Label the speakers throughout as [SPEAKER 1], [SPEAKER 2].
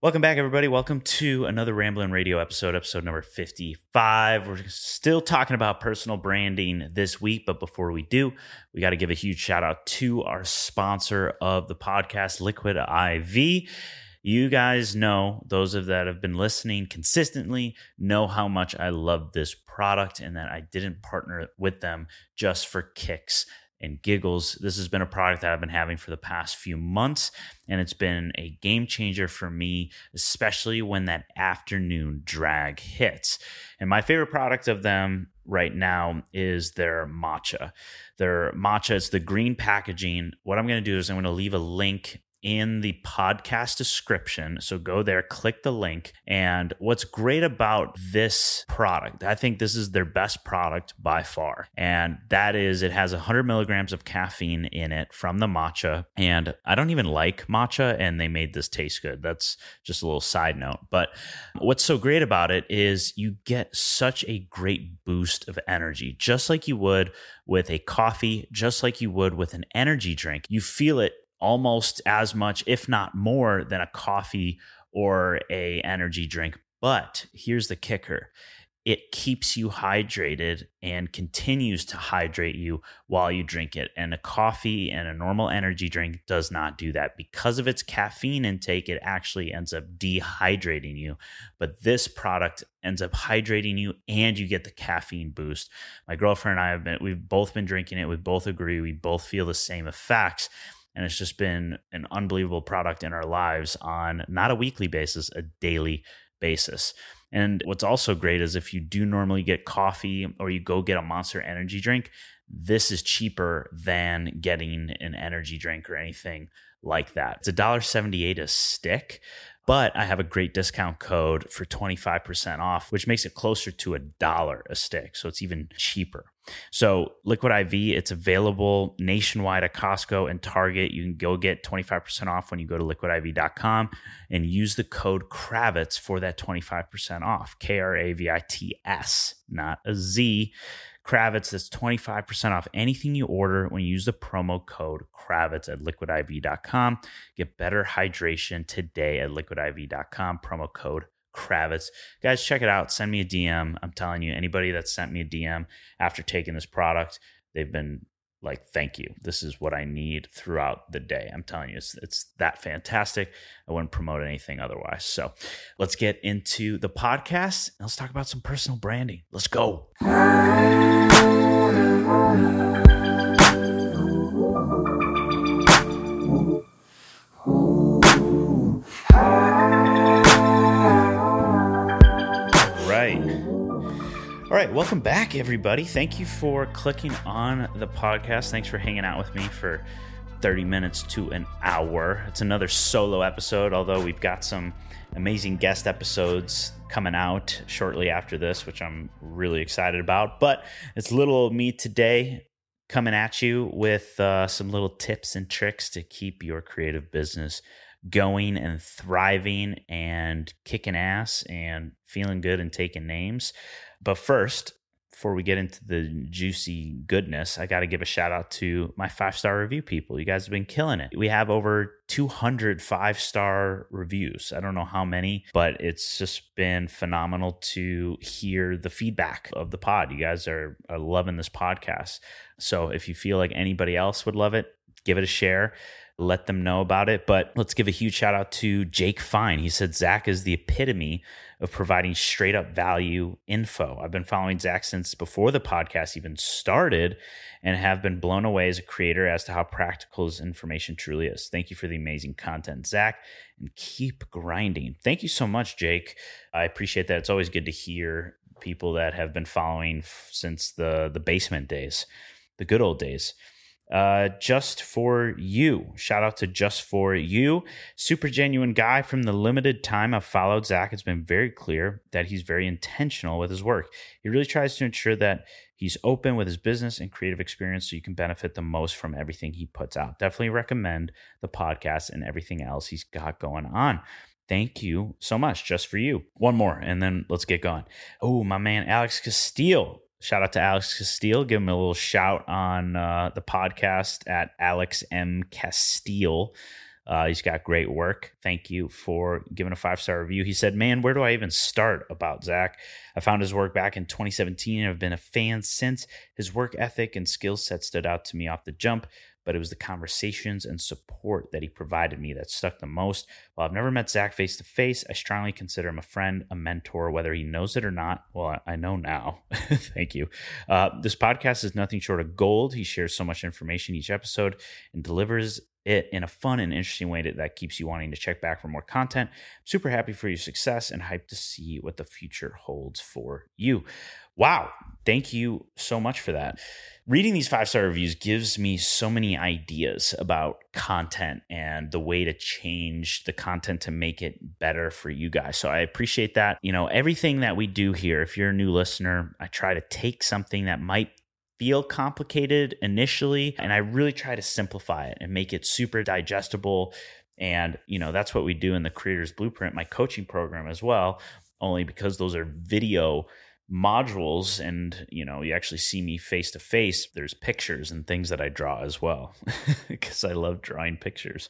[SPEAKER 1] Welcome back, everybody. Welcome to another Ramblin' Radio episode, episode number 55. We're still talking about personal branding this week, but before we do, we got to give a huge shout out to our sponsor of the podcast, Liquid IV. You guys know, those of that have been listening consistently, know how much I love this product and that I didn't partner with them just for kicks and giggles. This has been a product that I've been having for the past few months, and it's been a game changer for me, especially when that afternoon drag hits. And my favorite product of them right now is their matcha. Their matcha, it's the green packaging. What I'm going to do is I'm going to leave a link in the podcast description. So go there, click the link. And what's great about this product, I think this is their best product by far. And that is it has 100 milligrams of caffeine in it from the matcha. And I don't even like matcha, and they made this taste good. That's just a little side note. But what's so great about it is you get such a great boost of energy, just like you would with a coffee, just like you would with an energy drink. You feel it almost as much, if not more, than a coffee or a energy drink. But here's the kicker. It keeps you hydrated and continues to hydrate you while you drink it. And a coffee and a normal energy drink does not do that. Because of its caffeine intake, it actually ends up dehydrating you. But this product ends up hydrating you and you get the caffeine boost. My girlfriend and I have been, we've both been drinking it. We both agree. We both feel the same effects and it's just been an unbelievable product in our lives on not a weekly basis, a daily basis. And what's also great is if you do normally get coffee or you go get a monster energy drink, this is cheaper than getting an energy drink or anything like that. It's $1.78 a stick, but I have a great discount code for 25% off, which makes it closer to a dollar a stick. So it's even cheaper. So Liquid IV, it's available nationwide at Costco and Target. You can go get 25% off when you go to liquidiv.com and use the code Kravits for that 25% off. K R A V I T S, not a Z. Kravits, that's 25% off anything you order when you use the promo code Kravits at liquidiv.com. Get better hydration today at liquidiv.com. Promo code Kravits. Guys, check it out. Send me a DM. I'm telling you, anybody that sent me a DM after taking this product, they've been like, thank you. This is what I need throughout the day. I'm telling you, it's, it's that fantastic. I wouldn't promote anything otherwise. So let's get into the podcast. and Let's talk about some personal branding. Let's go. All right, welcome back, everybody. Thank you for clicking on the podcast. Thanks for hanging out with me for 30 minutes to an hour. It's another solo episode, although we've got some amazing guest episodes coming out shortly after this, which I'm really excited about. But it's little me today coming at you with uh, some little tips and tricks to keep your creative business going and thriving and kicking ass and feeling good and taking names. But first, before we get into the juicy goodness, I got to give a shout out to my five star review people. You guys have been killing it. We have over 200 five star reviews. I don't know how many, but it's just been phenomenal to hear the feedback of the pod. You guys are, are loving this podcast. So if you feel like anybody else would love it, give it a share let them know about it. But let's give a huge shout out to Jake Fine. He said Zach is the epitome of providing straight up value info. I've been following Zach since before the podcast even started and have been blown away as a creator as to how practical his information truly is. Thank you for the amazing content, Zach, and keep grinding. Thank you so much, Jake. I appreciate that. It's always good to hear people that have been following f- since the the basement days, the good old days uh, just for you. Shout out to just for you. Super genuine guy from the limited time I've followed Zach. It's been very clear that he's very intentional with his work. He really tries to ensure that he's open with his business and creative experience so you can benefit the most from everything he puts out. Definitely recommend the podcast and everything else he's got going on. Thank you so much. Just for you. One more, and then let's get going. Oh, my man, Alex Castile Shout out to Alex Castile. Give him a little shout on uh, the podcast at Alex M. Castile. Uh, he's got great work. Thank you for giving a five star review. He said, Man, where do I even start about Zach? I found his work back in 2017 and have been a fan since. His work ethic and skill set stood out to me off the jump but it was the conversations and support that he provided me that stuck the most. While I've never met Zach face to face, I strongly consider him a friend, a mentor, whether he knows it or not. Well, I know now. Thank you. Uh, this podcast is nothing short of gold. He shares so much information each episode and delivers it in a fun and interesting way that, that keeps you wanting to check back for more content. Super happy for your success and hyped to see what the future holds for you. Wow. Thank you so much for that. Reading these five star reviews gives me so many ideas about content and the way to change the content to make it better for you guys. So I appreciate that. You know, everything that we do here, if you're a new listener, I try to take something that might feel complicated initially and I really try to simplify it and make it super digestible. And you know that's what we do in the creators blueprint my coaching program as well only because those are video modules and you know you actually see me face to face there's pictures and things that i draw as well because i love drawing pictures.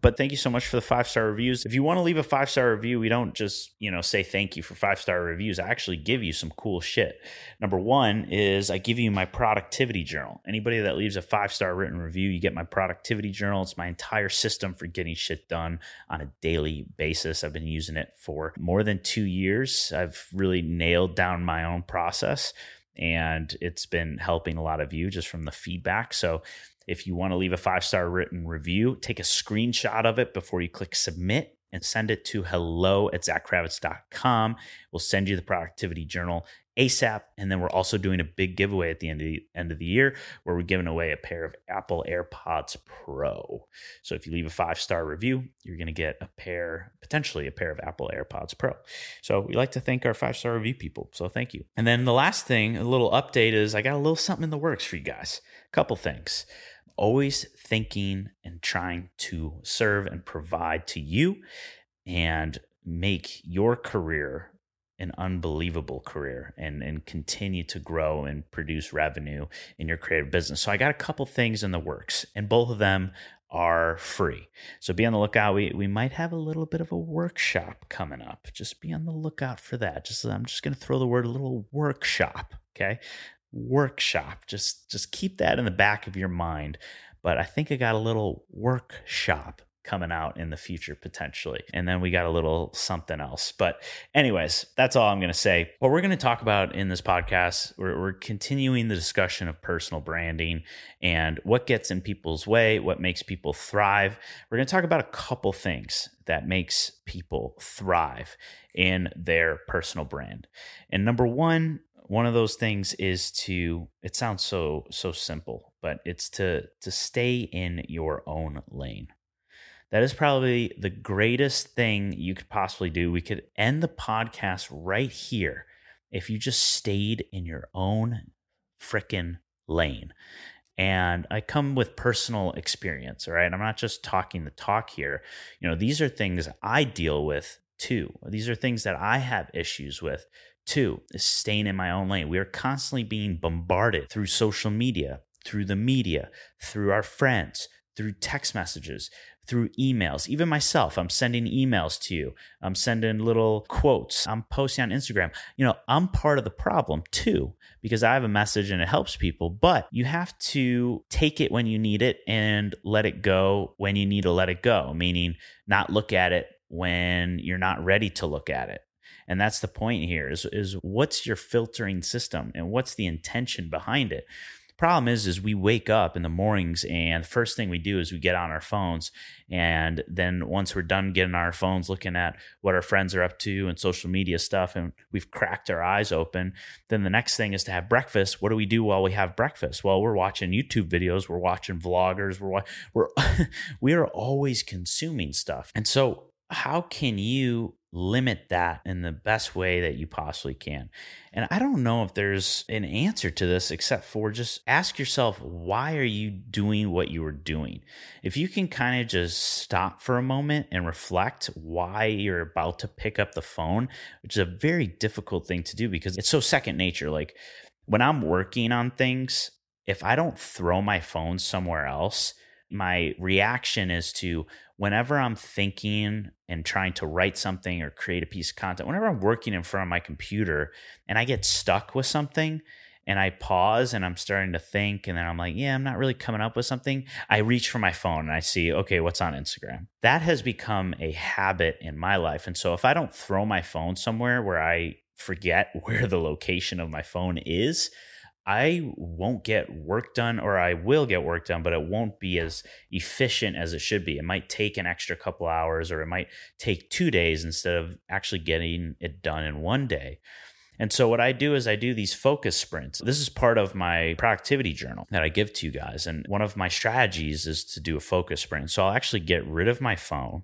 [SPEAKER 1] But thank you so much for the five star reviews. If you want to leave a five star review we don't just you know say thank you for five star reviews. I actually give you some cool shit. Number one is i give you my productivity journal. Anybody that leaves a five star written review you get my productivity journal. It's my entire system for getting shit done on a daily basis. I've been using it for more than two years. I've really nailed down my own process and it's been helping a lot of you just from the feedback. So if you want to leave a five star written review, take a screenshot of it before you click submit and send it to hello at zachkravits.com. We'll send you the productivity journal ASAP. And then we're also doing a big giveaway at the end of the end of the year where we're giving away a pair of Apple AirPods Pro. So if you leave a five star review, you're going to get a pair, potentially a pair of Apple AirPods Pro. So we like to thank our five star review people. So thank you. And then the last thing, a little update is I got a little something in the works for you guys. A couple things. Always thinking and trying to serve and provide to you and make your career an unbelievable career and and continue to grow and produce revenue in your creative business. So I got a couple things in the works and both of them are free. So be on the lookout. We we might have a little bit of a workshop coming up. Just be on the lookout for that. Just I'm just going to throw the word a little workshop, okay? Workshop. Just just keep that in the back of your mind. But I think I got a little workshop coming out in the future potentially. And then we got a little something else. But, anyways, that's all I'm going to say. What we're going to talk about in this podcast, we're, we're, continuing the discussion of personal branding and what gets in people's way, what makes people thrive. We're going to talk about a couple things that makes people thrive in their personal brand. And number one, one of those things is to it sounds so so simple but it's to to stay in your own lane that is probably the greatest thing you could possibly do. We could end the podcast right here if you just stayed in your own freaking lane. And I come with personal experience, all right? I'm not just talking the talk here. You know, these are things I deal with too. These are things that I have issues with too, is staying in my own lane. We are constantly being bombarded through social media, through the media, through our friends, through text messages, through emails. Even myself, I'm sending emails to you. I'm sending little quotes. I'm posting on Instagram. You know, I'm part of the problem too because I have a message and it helps people, but you have to take it when you need it and let it go when you need to let it go, meaning not look at it when you're not ready to look at it. And that's the point here is, is what's your filtering system and what's the intention behind it? Problem is, is we wake up in the mornings and the first thing we do is we get on our phones. And then once we're done getting our phones, looking at what our friends are up to and social media stuff, and we've cracked our eyes open, then the next thing is to have breakfast. What do we do while we have breakfast? Well, we're watching YouTube videos, we're watching vloggers, we're we're we are always consuming stuff. And so how can you limit that in the best way that you possibly can. And I don't know if there's an answer to this except for just ask yourself why are you doing what you are doing? If you can kind of just stop for a moment and reflect why you're about to pick up the phone, which is a very difficult thing to do because it's so second nature. Like when I'm working on things, if I don't throw my phone somewhere else, my reaction is to whenever I'm thinking and trying to write something or create a piece of content, whenever I'm working in front of my computer and I get stuck with something and I pause and I'm starting to think and then I'm like, yeah, I'm not really coming up with something, I reach for my phone and I see, okay, what's on Instagram? That has become a habit in my life. And so if I don't throw my phone somewhere where I forget where the location of my phone is, I won't get work done, or I will get work done, but it won't be as efficient as it should be. It might take an extra couple hours, or it might take two days instead of actually getting it done in one day. And so, what I do is I do these focus sprints. This is part of my productivity journal that I give to you guys. And one of my strategies is to do a focus sprint. So, I'll actually get rid of my phone,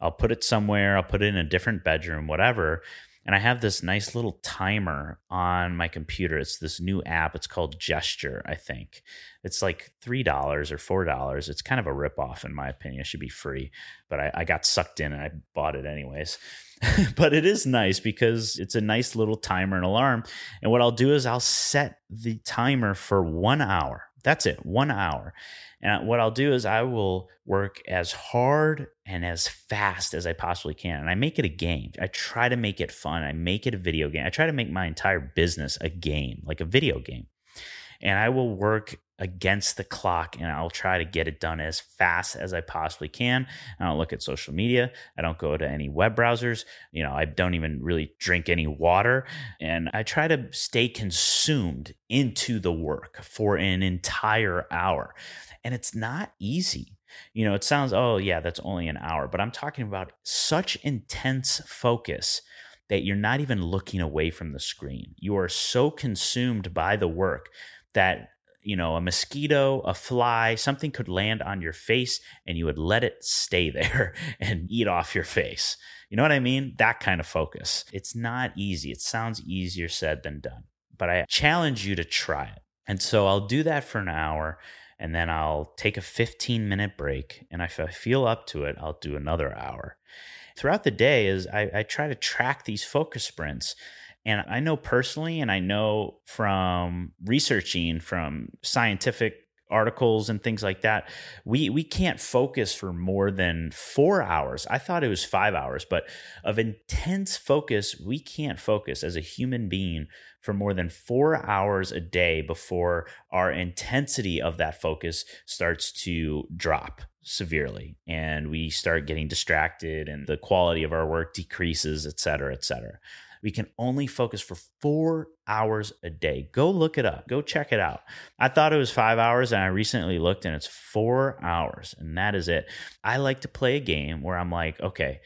[SPEAKER 1] I'll put it somewhere, I'll put it in a different bedroom, whatever. And I have this nice little timer on my computer. It's this new app. It's called Gesture, I think. It's like $3 or $4. It's kind of a ripoff, in my opinion. It should be free, but I, I got sucked in and I bought it anyways. but it is nice because it's a nice little timer and alarm. And what I'll do is I'll set the timer for one hour. That's it, one hour. And what I'll do is I will work as hard and as fast as I possibly can. And I make it a game. I try to make it fun. I make it a video game. I try to make my entire business a game, like a video game. And I will work against the clock and I'll try to get it done as fast as I possibly can. I don't look at social media. I don't go to any web browsers. You know, I don't even really drink any water. And I try to stay consumed into the work for an entire hour. And it's not easy. You know, it sounds, oh, yeah, that's only an hour, but I'm talking about such intense focus that you're not even looking away from the screen. You are so consumed by the work that you know, a mosquito, a fly, something could land on your face and you would let it stay there and eat off your face. You know what I mean? That kind of focus. It's not easy. It sounds easier said than done, but I challenge you to try it. And so I'll do that for an hour and then I'll take a 15 minute break. And if I feel up to it, I'll do another hour. Throughout the day, is I, I try to track these focus sprints and I know personally, and I know from researching from scientific articles and things like that, we we can't focus for more than four hours. I thought it was five hours, but of intense focus, we can't focus as a human being for more than four hours a day before our intensity of that focus starts to drop severely and we start getting distracted and the quality of our work decreases et cetera et cetera we can only focus for four hours a day. Go look it up. Go check it out. I thought it was five hours, and I recently looked, and it's four hours, and that is it. I like to play a game where I'm like, okay,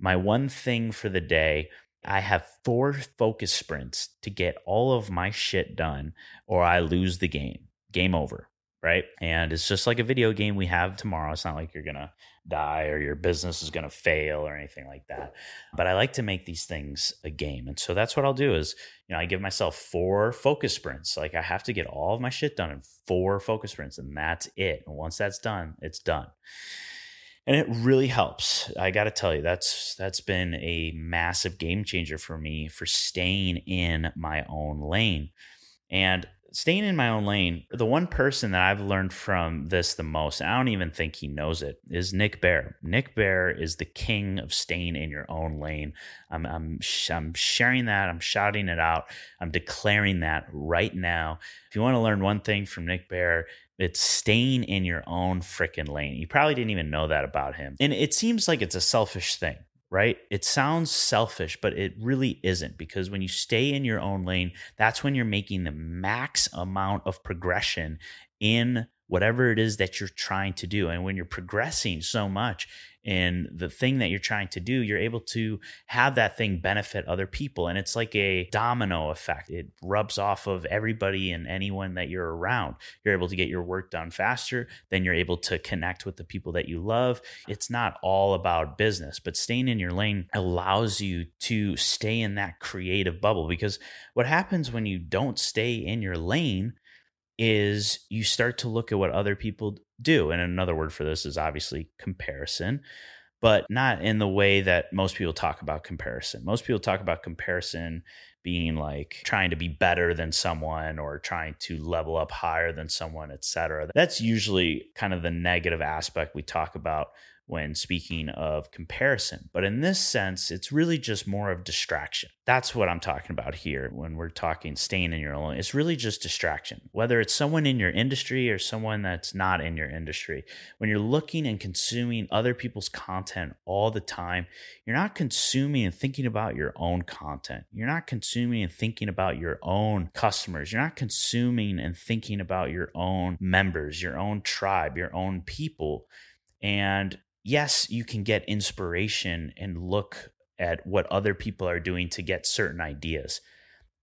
[SPEAKER 1] my one thing for the day. I have four focus sprints to get all of my shit done, or I lose the game. Game over right? And it's just like a video game we have tomorrow. It's not like you're going to die or your business is going to fail or anything like that. But I like to make these things a game. And so that's what I'll do is, you know, I give myself four focus sprints. Like I have to get all of my shit done in four focus sprints and that's it. And once that's done, it's done. And it really helps. I got to tell you, that's that's been a massive game changer for me for staying in my own lane. And staying in my own lane, the one person that I've learned from this the most, I don't even think he knows it, is Nick Bare. Nick Bare is the king of staying in your own lane. I'm, I'm, I'm sharing that. I'm shouting it out. I'm declaring that right now. If you want to learn one thing from Nick Bare, it's staying in your own freaking lane. You probably didn't even know that about him. And it seems like it's a selfish thing right? It sounds selfish, but it really isn't because when you stay in your own lane, that's when you're making the max amount of progression in whatever it is that you're trying to do. And when you're progressing so much in the thing that you're trying to do, you're able to have that thing benefit other people. And it's like a domino effect. It rubs off of everybody and anyone that you're around. You're able to get your work done faster. Then you're able to connect with the people that you love. It's not all about business, but staying in your lane allows you to stay in that creative bubble because what happens when you don't stay in your lane is you start to look at what other people do. And another word for this is obviously comparison, but not in the way that most people talk about comparison. Most people talk about comparison being like trying to be better than someone or trying to level up higher than someone, et cetera. That's usually kind of the negative aspect we talk about when speaking of comparison. But in this sense, it's really just more of distraction. That's what I'm talking about here when we're talking staying in your own. It's really just distraction, whether it's someone in your industry or someone that's not in your industry. When you're looking and consuming other people's content all the time, you're not consuming and thinking about your own content. You're not consuming and thinking about your own customers. You're not consuming and thinking about your own members, your own tribe, your own people. And yes, you can get inspiration and look at what other people are doing to get certain ideas.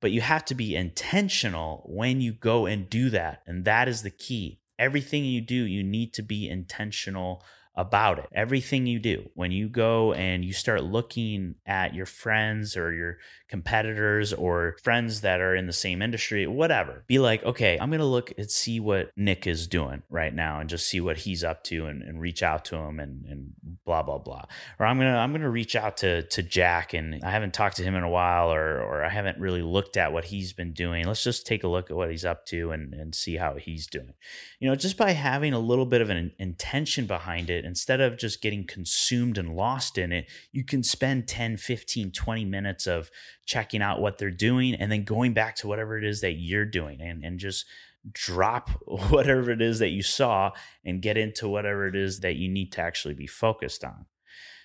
[SPEAKER 1] But you have to be intentional when you go and do that. And that is the key. Everything you do, you need to be intentional about it. Everything you do, when you go and you start looking at your friends or your competitors or friends that are in the same industry, whatever, be like, okay, I'm going to look and see what Nick is doing right now and just see what he's up to and, and reach out to him and, and blah, blah, blah. Or I'm going to, I'm going to reach out to, to Jack and I haven't talked to him in a while or, or I haven't really looked at what he's been doing. Let's just take a look at what he's up to and, and see how he's doing. You know, just by having a little bit of an intention behind it instead of just getting consumed and lost in it, you can spend 10, 15, 20 minutes of checking out what they're doing and then going back to whatever it is that you're doing and, and just drop whatever it is that you saw and get into whatever it is that you need to actually be focused on.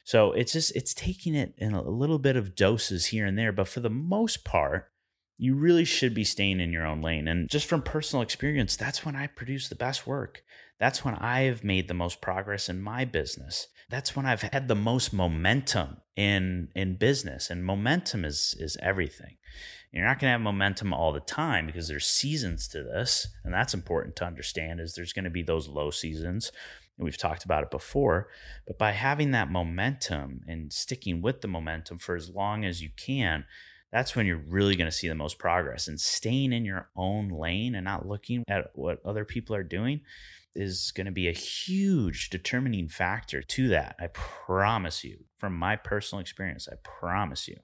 [SPEAKER 1] So it's just it's taking it in a little bit of doses here and there, but for the most part, you really should be staying in your own lane. And just from personal experience, that's when I produce the best work. That's when I've made the most progress in my business. That's when I've had the most momentum in in business. And momentum is is everything. You're not going to have momentum all the time because there's seasons to this, and that's important to understand is there's going to be those low seasons. And we've talked about it before, but by having that momentum and sticking with the momentum for as long as you can, that's when you're really going to see the most progress. And staying in your own lane and not looking at what other people are doing is going to be a huge determining factor to that. I promise you, from my personal experience, I promise you.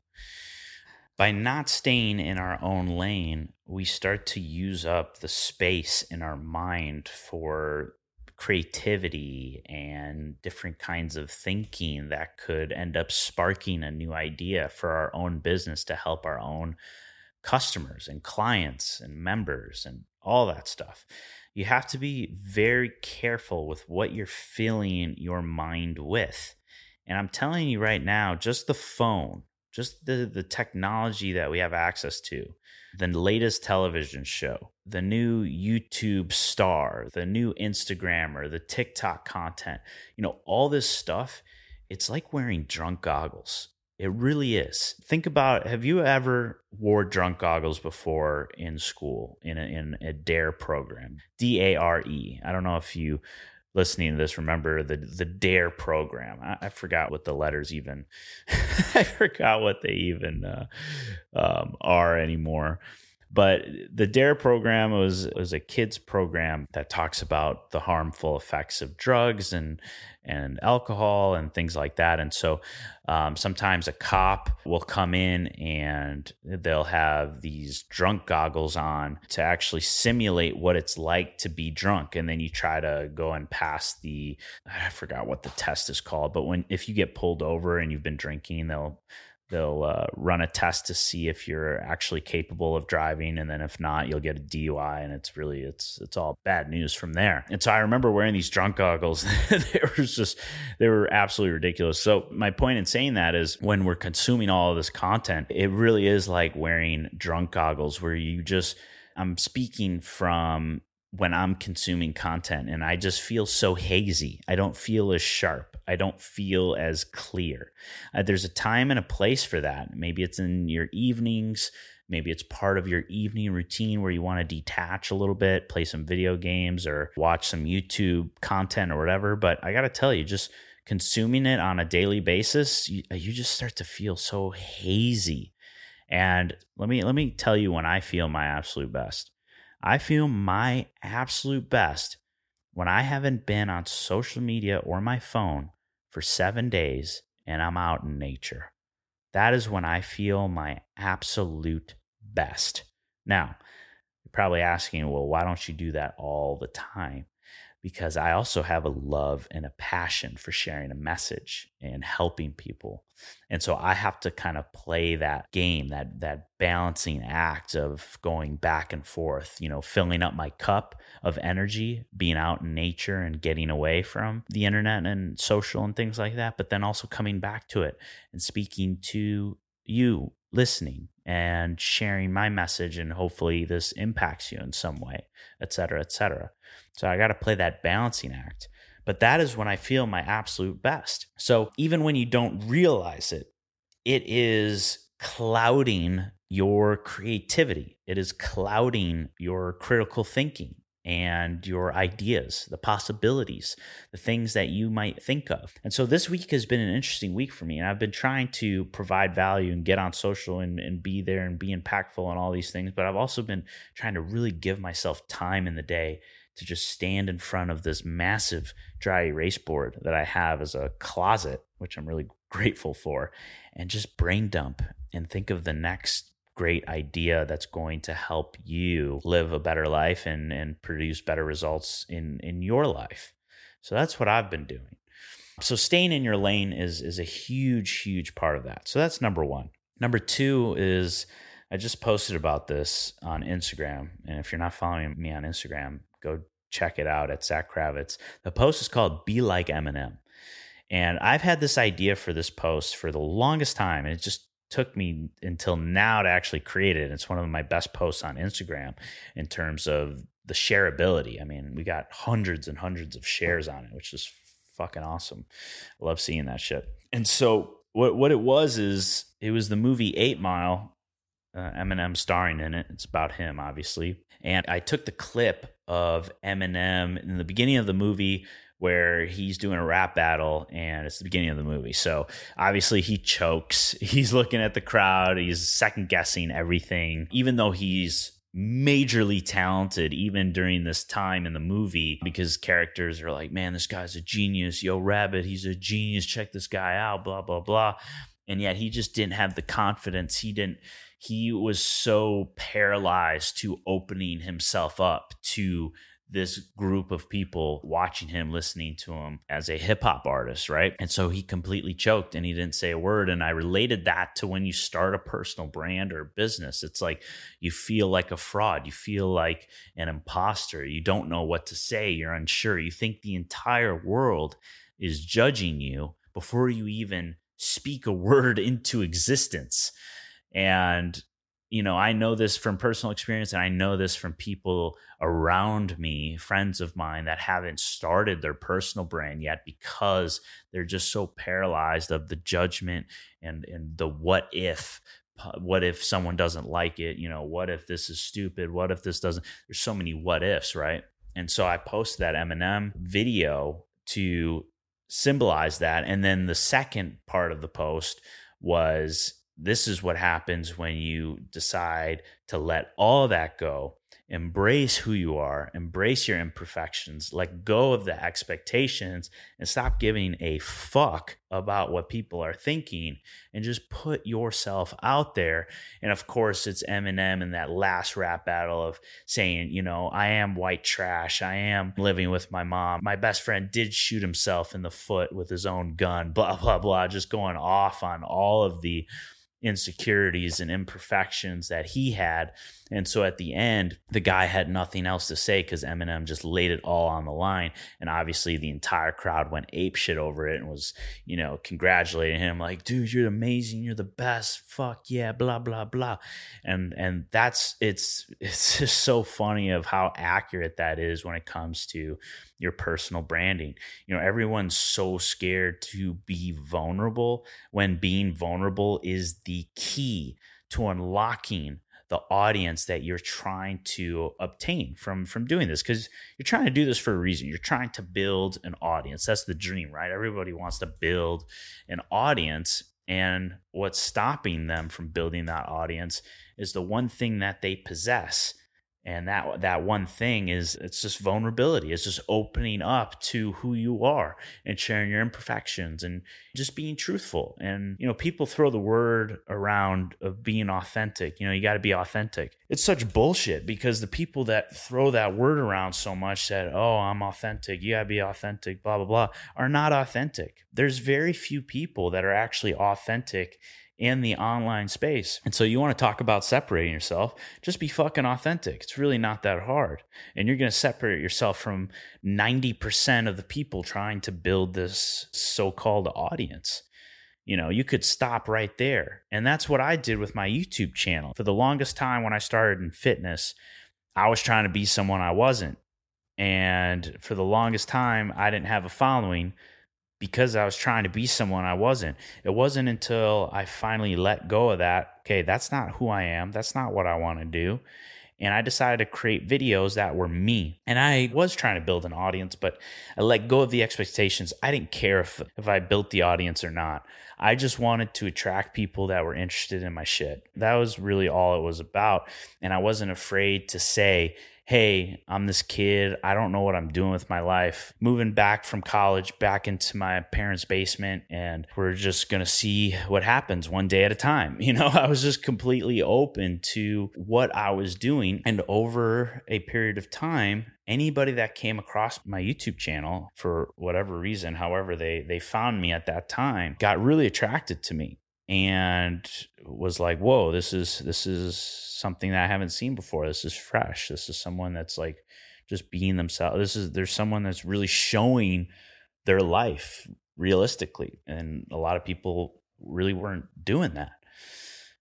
[SPEAKER 1] By not staying in our own lane, we start to use up the space in our mind for creativity and different kinds of thinking that could end up sparking a new idea for our own business to help our own customers and clients and members and all that stuff. You have to be very careful with what you're filling your mind with. And I'm telling you right now, just the phone, just the, the technology that we have access to, the latest television show, the new YouTube star, the new Instagrammer, the TikTok content, you know, all this stuff, it's like wearing drunk goggles. It really is. Think about have you ever wore drunk goggles before in school in a, in a DARE program? D A R E. I don't know if you listening to this remember the the dare program i, I forgot what the letters even i forgot what they even uh, um, are anymore but the DARE program was was a kids program that talks about the harmful effects of drugs and and alcohol and things like that. And so um, sometimes a cop will come in and they'll have these drunk goggles on to actually simulate what it's like to be drunk. And then you try to go and pass the I forgot what the test is called, but when if you get pulled over and you've been drinking, they'll they'll uh, run a test to see if you're actually capable of driving and then if not you'll get a dui and it's really it's it's all bad news from there. And so i remember wearing these drunk goggles. They were just they were absolutely ridiculous. So my point in saying that is when we're consuming all of this content it really is like wearing drunk goggles where you just i'm speaking from when I'm consuming content and I just feel so hazy. I don't feel as sharp. I don't feel as clear. Uh, there's a time and a place for that. Maybe it's in your evenings. Maybe it's part of your evening routine where you want to detach a little bit, play some video games or watch some YouTube content or whatever. But I got to tell you, just consuming it on a daily basis, you, you just start to feel so hazy. And let me let me tell you when I feel my absolute best. I feel my absolute best when I haven't been on social media or my phone for seven days and I'm out in nature. That is when I feel my absolute best. Now, you're probably asking, well, why don't you do that all the time? Because I also have a love and a passion for sharing a message and helping people. And so I have to kind of play that game, that that balancing act of going back and forth, you know, filling up my cup of energy, being out in nature and getting away from the internet and social and things like that, but then also coming back to it and speaking to you listening and sharing my message and hopefully this impacts you in some way et cetera et cetera. So i got to play that balancing act but that is when i feel my absolute best. So even when you don't realize it it is clouding your creativity. It is clouding your critical thinking and your ideas, the possibilities, the things that you might think of. And so this week has been an interesting week for me. And I've been trying to provide value and get on social and, and be there and be impactful and all these things. But I've also been trying to really give myself time in the day to just stand in front of this massive dry erase board that I have as a closet, which I'm really grateful for, and just brain dump and think of the next great idea that's going to help you live a better life and, and produce better results in, in your life. So that's what I've been doing. So staying in your lane is is a huge, huge part of that. So that's number one. Number two is I just posted about this on Instagram. And if you're not following me on Instagram, go check it out at Zach Kravits. The post is called Be Like Eminem. And I've had this idea for this post for the longest time. And it just took me until now to actually create it. It's one of my best posts on Instagram in terms of the shareability. I mean, we got hundreds and hundreds of shares on it, which is fucking awesome. I love seeing that shit. And so what what it was is it was the movie Eight Mile, uh, Eminem starring in it. It's about him, obviously. And I took the clip of Eminem in the beginning of the movie where he's doing a rap battle and it's the beginning of the movie. So obviously he chokes. He's looking at the crowd. He's second guessing everything, even though he's majorly talented even during this time in the movie because characters are like, man, this guy's a genius. Yo, Rabbit, he's a genius. Check this guy out, blah, blah, blah. And yet he just didn't have the confidence. He didn't, he was so paralyzed to opening himself up to this group of people watching him, listening to him as a hip hop artist, right? And so he completely choked and he didn't say a word. And I related that to when you start a personal brand or business. It's like you feel like a fraud, you feel like an imposter, you don't know what to say, you're unsure, you think the entire world is judging you before you even speak a word into existence. And you know, I know this from personal experience and I know this from people around me, friends of mine that haven't started their personal brand yet because they're just so paralyzed of the judgment and and the what if what if someone doesn't like it, you know, what if this is stupid? What if this doesn't there's so many what ifs, right? And so I posted that Eminem video to symbolize that and then the second part of the post was this is what happens when you decide to let all that go. Embrace who you are embrace your imperfections let go of the expectations and stop giving a fuck about what people are thinking and just put yourself out there. And of course it's eminem in that last rap battle of saying you know i am white trash. I am living with my mom. My best friend did shoot himself in the foot with his own gun blah blah blah just going off on all of the insecurities and imperfections that he had. And so at the end, the guy had nothing else to say because Eminem just laid it all on the line. And obviously, the entire crowd went ape shit over it and was, you know, congratulating him, like, dude, you're amazing. You're the best. Fuck yeah, blah, blah, blah. And, and that's, it's, it's just so funny of how accurate that is when it comes to your personal branding. You know, everyone's so scared to be vulnerable when being vulnerable is the key to unlocking the audience that you're trying to obtain from from doing this because you're trying to do this for a reason. You're trying to build an audience. That's the dream right? Everybody wants to build an audience and what's stopping them from building that audience is the one thing that they possess and that that one thing is it's just vulnerability. It's just opening up to who you are and sharing your imperfections and just being truthful. And you know people throw the word around of being authentic. You know you got to be authentic. It's such bullshit because the people that throw that word around so much that oh i'm authentic. You got to be authentic blah blah blah are not authentic. There's very few people that are actually authentic in the online space. And so you want to talk about separating yourself, just be fucking authentic. It's really not that hard. And you're going to separate yourself from 90% of the people trying to build this so-called audience. You know, you could stop right there. And that's what I did with my YouTube channel. For the longest time when I started in fitness, I was trying to be someone I wasn't. And for the longest time, I didn't have a following because I was trying to be someone I wasn't. It wasn't until I finally let go of that, okay, that's not who I am. That's not what I want to do. And I decided to create videos that were me. And I was trying to build an audience, but I let go of the expectations. I didn't care if, if I built the audience or not. I just wanted to attract people that were interested in my shit. That was really all it was about. And I wasn't afraid to say, hey, I'm this kid. I don't know what I'm doing with my life. Moving back from college back into my parents' basement, and we're just going to see what happens one day at a time. You know, I was just completely open to what I was doing. And over a period of time, anybody that came across my YouTube channel for whatever reason, however they they found me at that time, got really attracted to me and was like, "Whoa, this is this is something that I haven't seen before. This is fresh. This is someone that's like just being themselves. This is there's someone that's really showing their life realistically, and a lot of people really weren't doing that.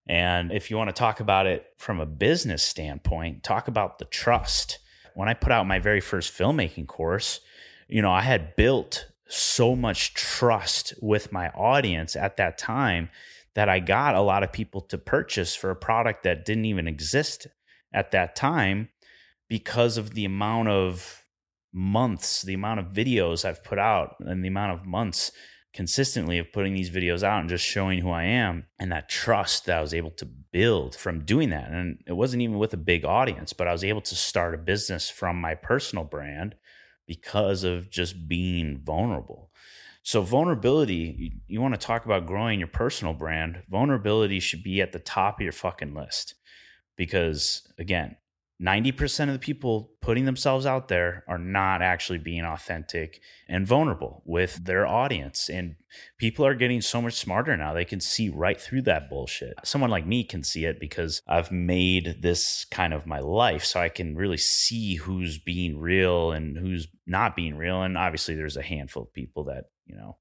[SPEAKER 1] And if you want to talk about it from a business standpoint, talk about the trust. When I put out my very first filmmaking course, you know, I had built so much trust with my audience at that time that I got a lot of people to purchase for a product that didn't even exist at that time because of the amount of months, the amount of videos I've put out, and the amount of months consistently of putting these videos out and just showing who I am and that trust that I was able to build from doing that. And it wasn't even with a big audience, but I was able to start a business from my personal brand because of just being vulnerable. So, vulnerability, you, you want to talk about growing your personal brand, vulnerability should be at the top of your fucking list. Because again, 90% of the people putting themselves out there are not actually being authentic and vulnerable with their audience. And people are getting so much smarter now. They can see right through that bullshit. Someone like me can see it because I've made this kind of my life. So I can really see who's being real and who's not being real. And obviously, there's a handful of people that, you know,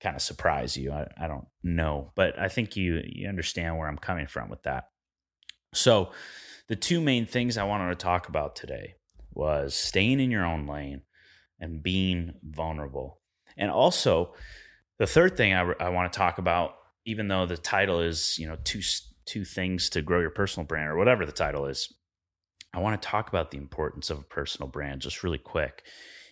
[SPEAKER 1] kind of surprise you. I, I don't know, but I think you you understand where I'm coming from with that. So, the two main things I wanted to talk about today was staying in your own lane and being vulnerable. And also, the third thing I, I want to talk about, even though the title is, you know, two two things to grow your personal brand or whatever the title is, I want to talk about the importance of a personal brand just really quick.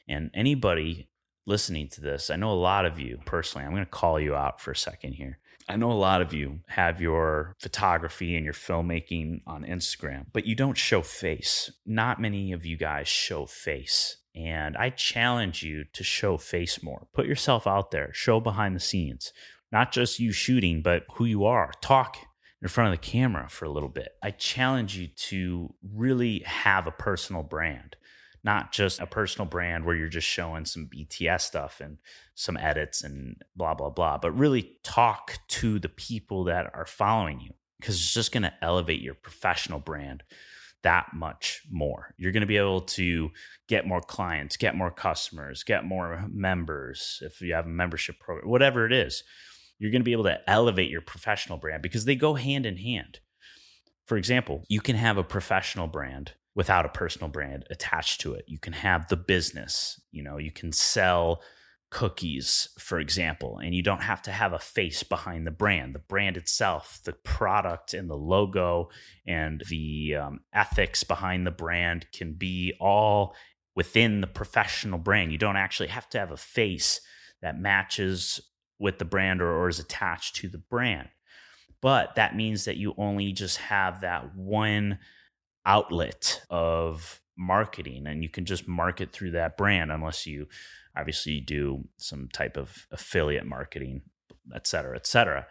[SPEAKER 1] And anybody listening to this, I know a lot of you personally, I'm going to call you out for a second here. I know a lot of you have your photography and your filmmaking on Instagram, but you don't show face. Not many of you guys show face. And I challenge you to show face more. Put yourself out there, show behind the scenes, not just you shooting, but who you are. Talk in front of the camera for a little bit. I challenge you to really have a personal brand not just a personal brand where you're just showing some BTS stuff and some edits and blah, blah, blah, but really talk to the people that are following you because it's just going to elevate your professional brand that much more. You're going to be able to get more clients, get more customers, get more members if you have a membership program, whatever it is. You're going to be able to elevate your professional brand because they go hand in hand. For example, you can have a professional brand without a personal brand attached to it. You can have the business, you know, you can sell cookies, for example, and you don't have to have a face behind the brand. The brand itself, the product and the logo and the um, ethics behind the brand can be all within the professional brand. You don't actually have to have a face that matches with the brand or, or is attached to the brand. But that means that you only just have that one outlet of marketing and you can just market through that brand unless you obviously do some type of affiliate marketing et cetera et cetera.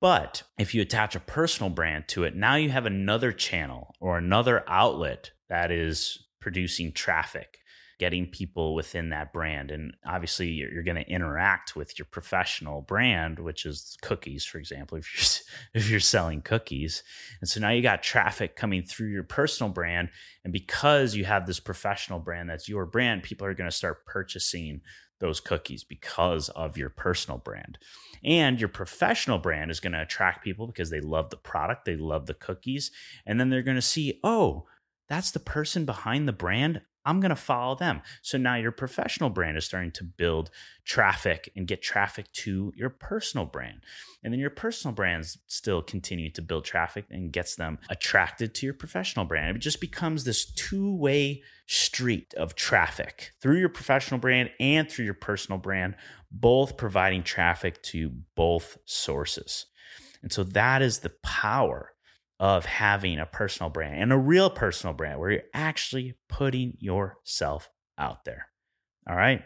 [SPEAKER 1] But if you attach a personal brand to it now you have another channel or another outlet that is producing traffic getting people within that brand. And obviously, you're, you're going to interact with your professional brand, which is cookies, for example, if you're if you're selling cookies. And so now you got traffic coming through your personal brand, and because you have this professional brand that's your brand, people are going to start purchasing those cookies because of your personal brand. And your professional brand is going to attract people because they love the product, they love the cookies, and then they're going to see, oh, that's the person behind the brand. I'm going to follow them. So now your professional brand is starting to build traffic and get traffic to your personal brand. And then your personal brands still continue to build traffic and gets them attracted to your professional brand. It just becomes this two way street of traffic through your professional brand and through your personal brand, both providing traffic to both sources. And so that is the power of having a personal brand and a real personal brand where you're actually putting yourself out there. All right.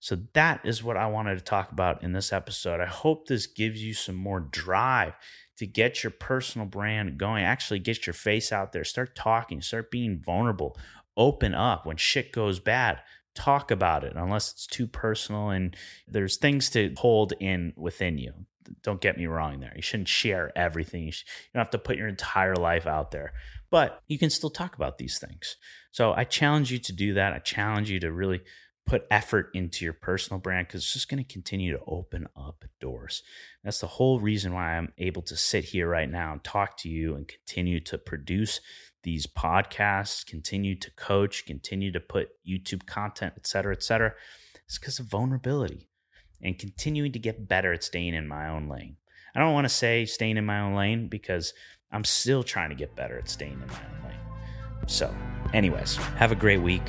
[SPEAKER 1] So that is what I wanted to talk about in this episode. I hope this gives you some more drive to get your personal brand going. Actually, get your face out there, start talking, start being vulnerable, open up when shit goes bad. Talk about it unless it's too personal and there's things to hold in within you don't get me wrong there. You shouldn't share everything. You, you don't have to put your entire life out there, but you can still talk about these things. So I challenge you to do that. I challenge you to really put effort into your personal brand because it's just going to continue to open up doors. That's the whole reason why I'm able to sit here right now and talk to you and continue to produce these podcasts, continue to coach, continue to put YouTube content, et cetera, et cetera. It's because of vulnerability and continuing to get better at staying in my own lane. I don't want to say staying in my own lane because I'm still trying to get better at staying in my own lane. So, anyways, have a great week.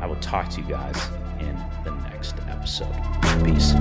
[SPEAKER 1] I will talk to you guys in the next episode. Peace.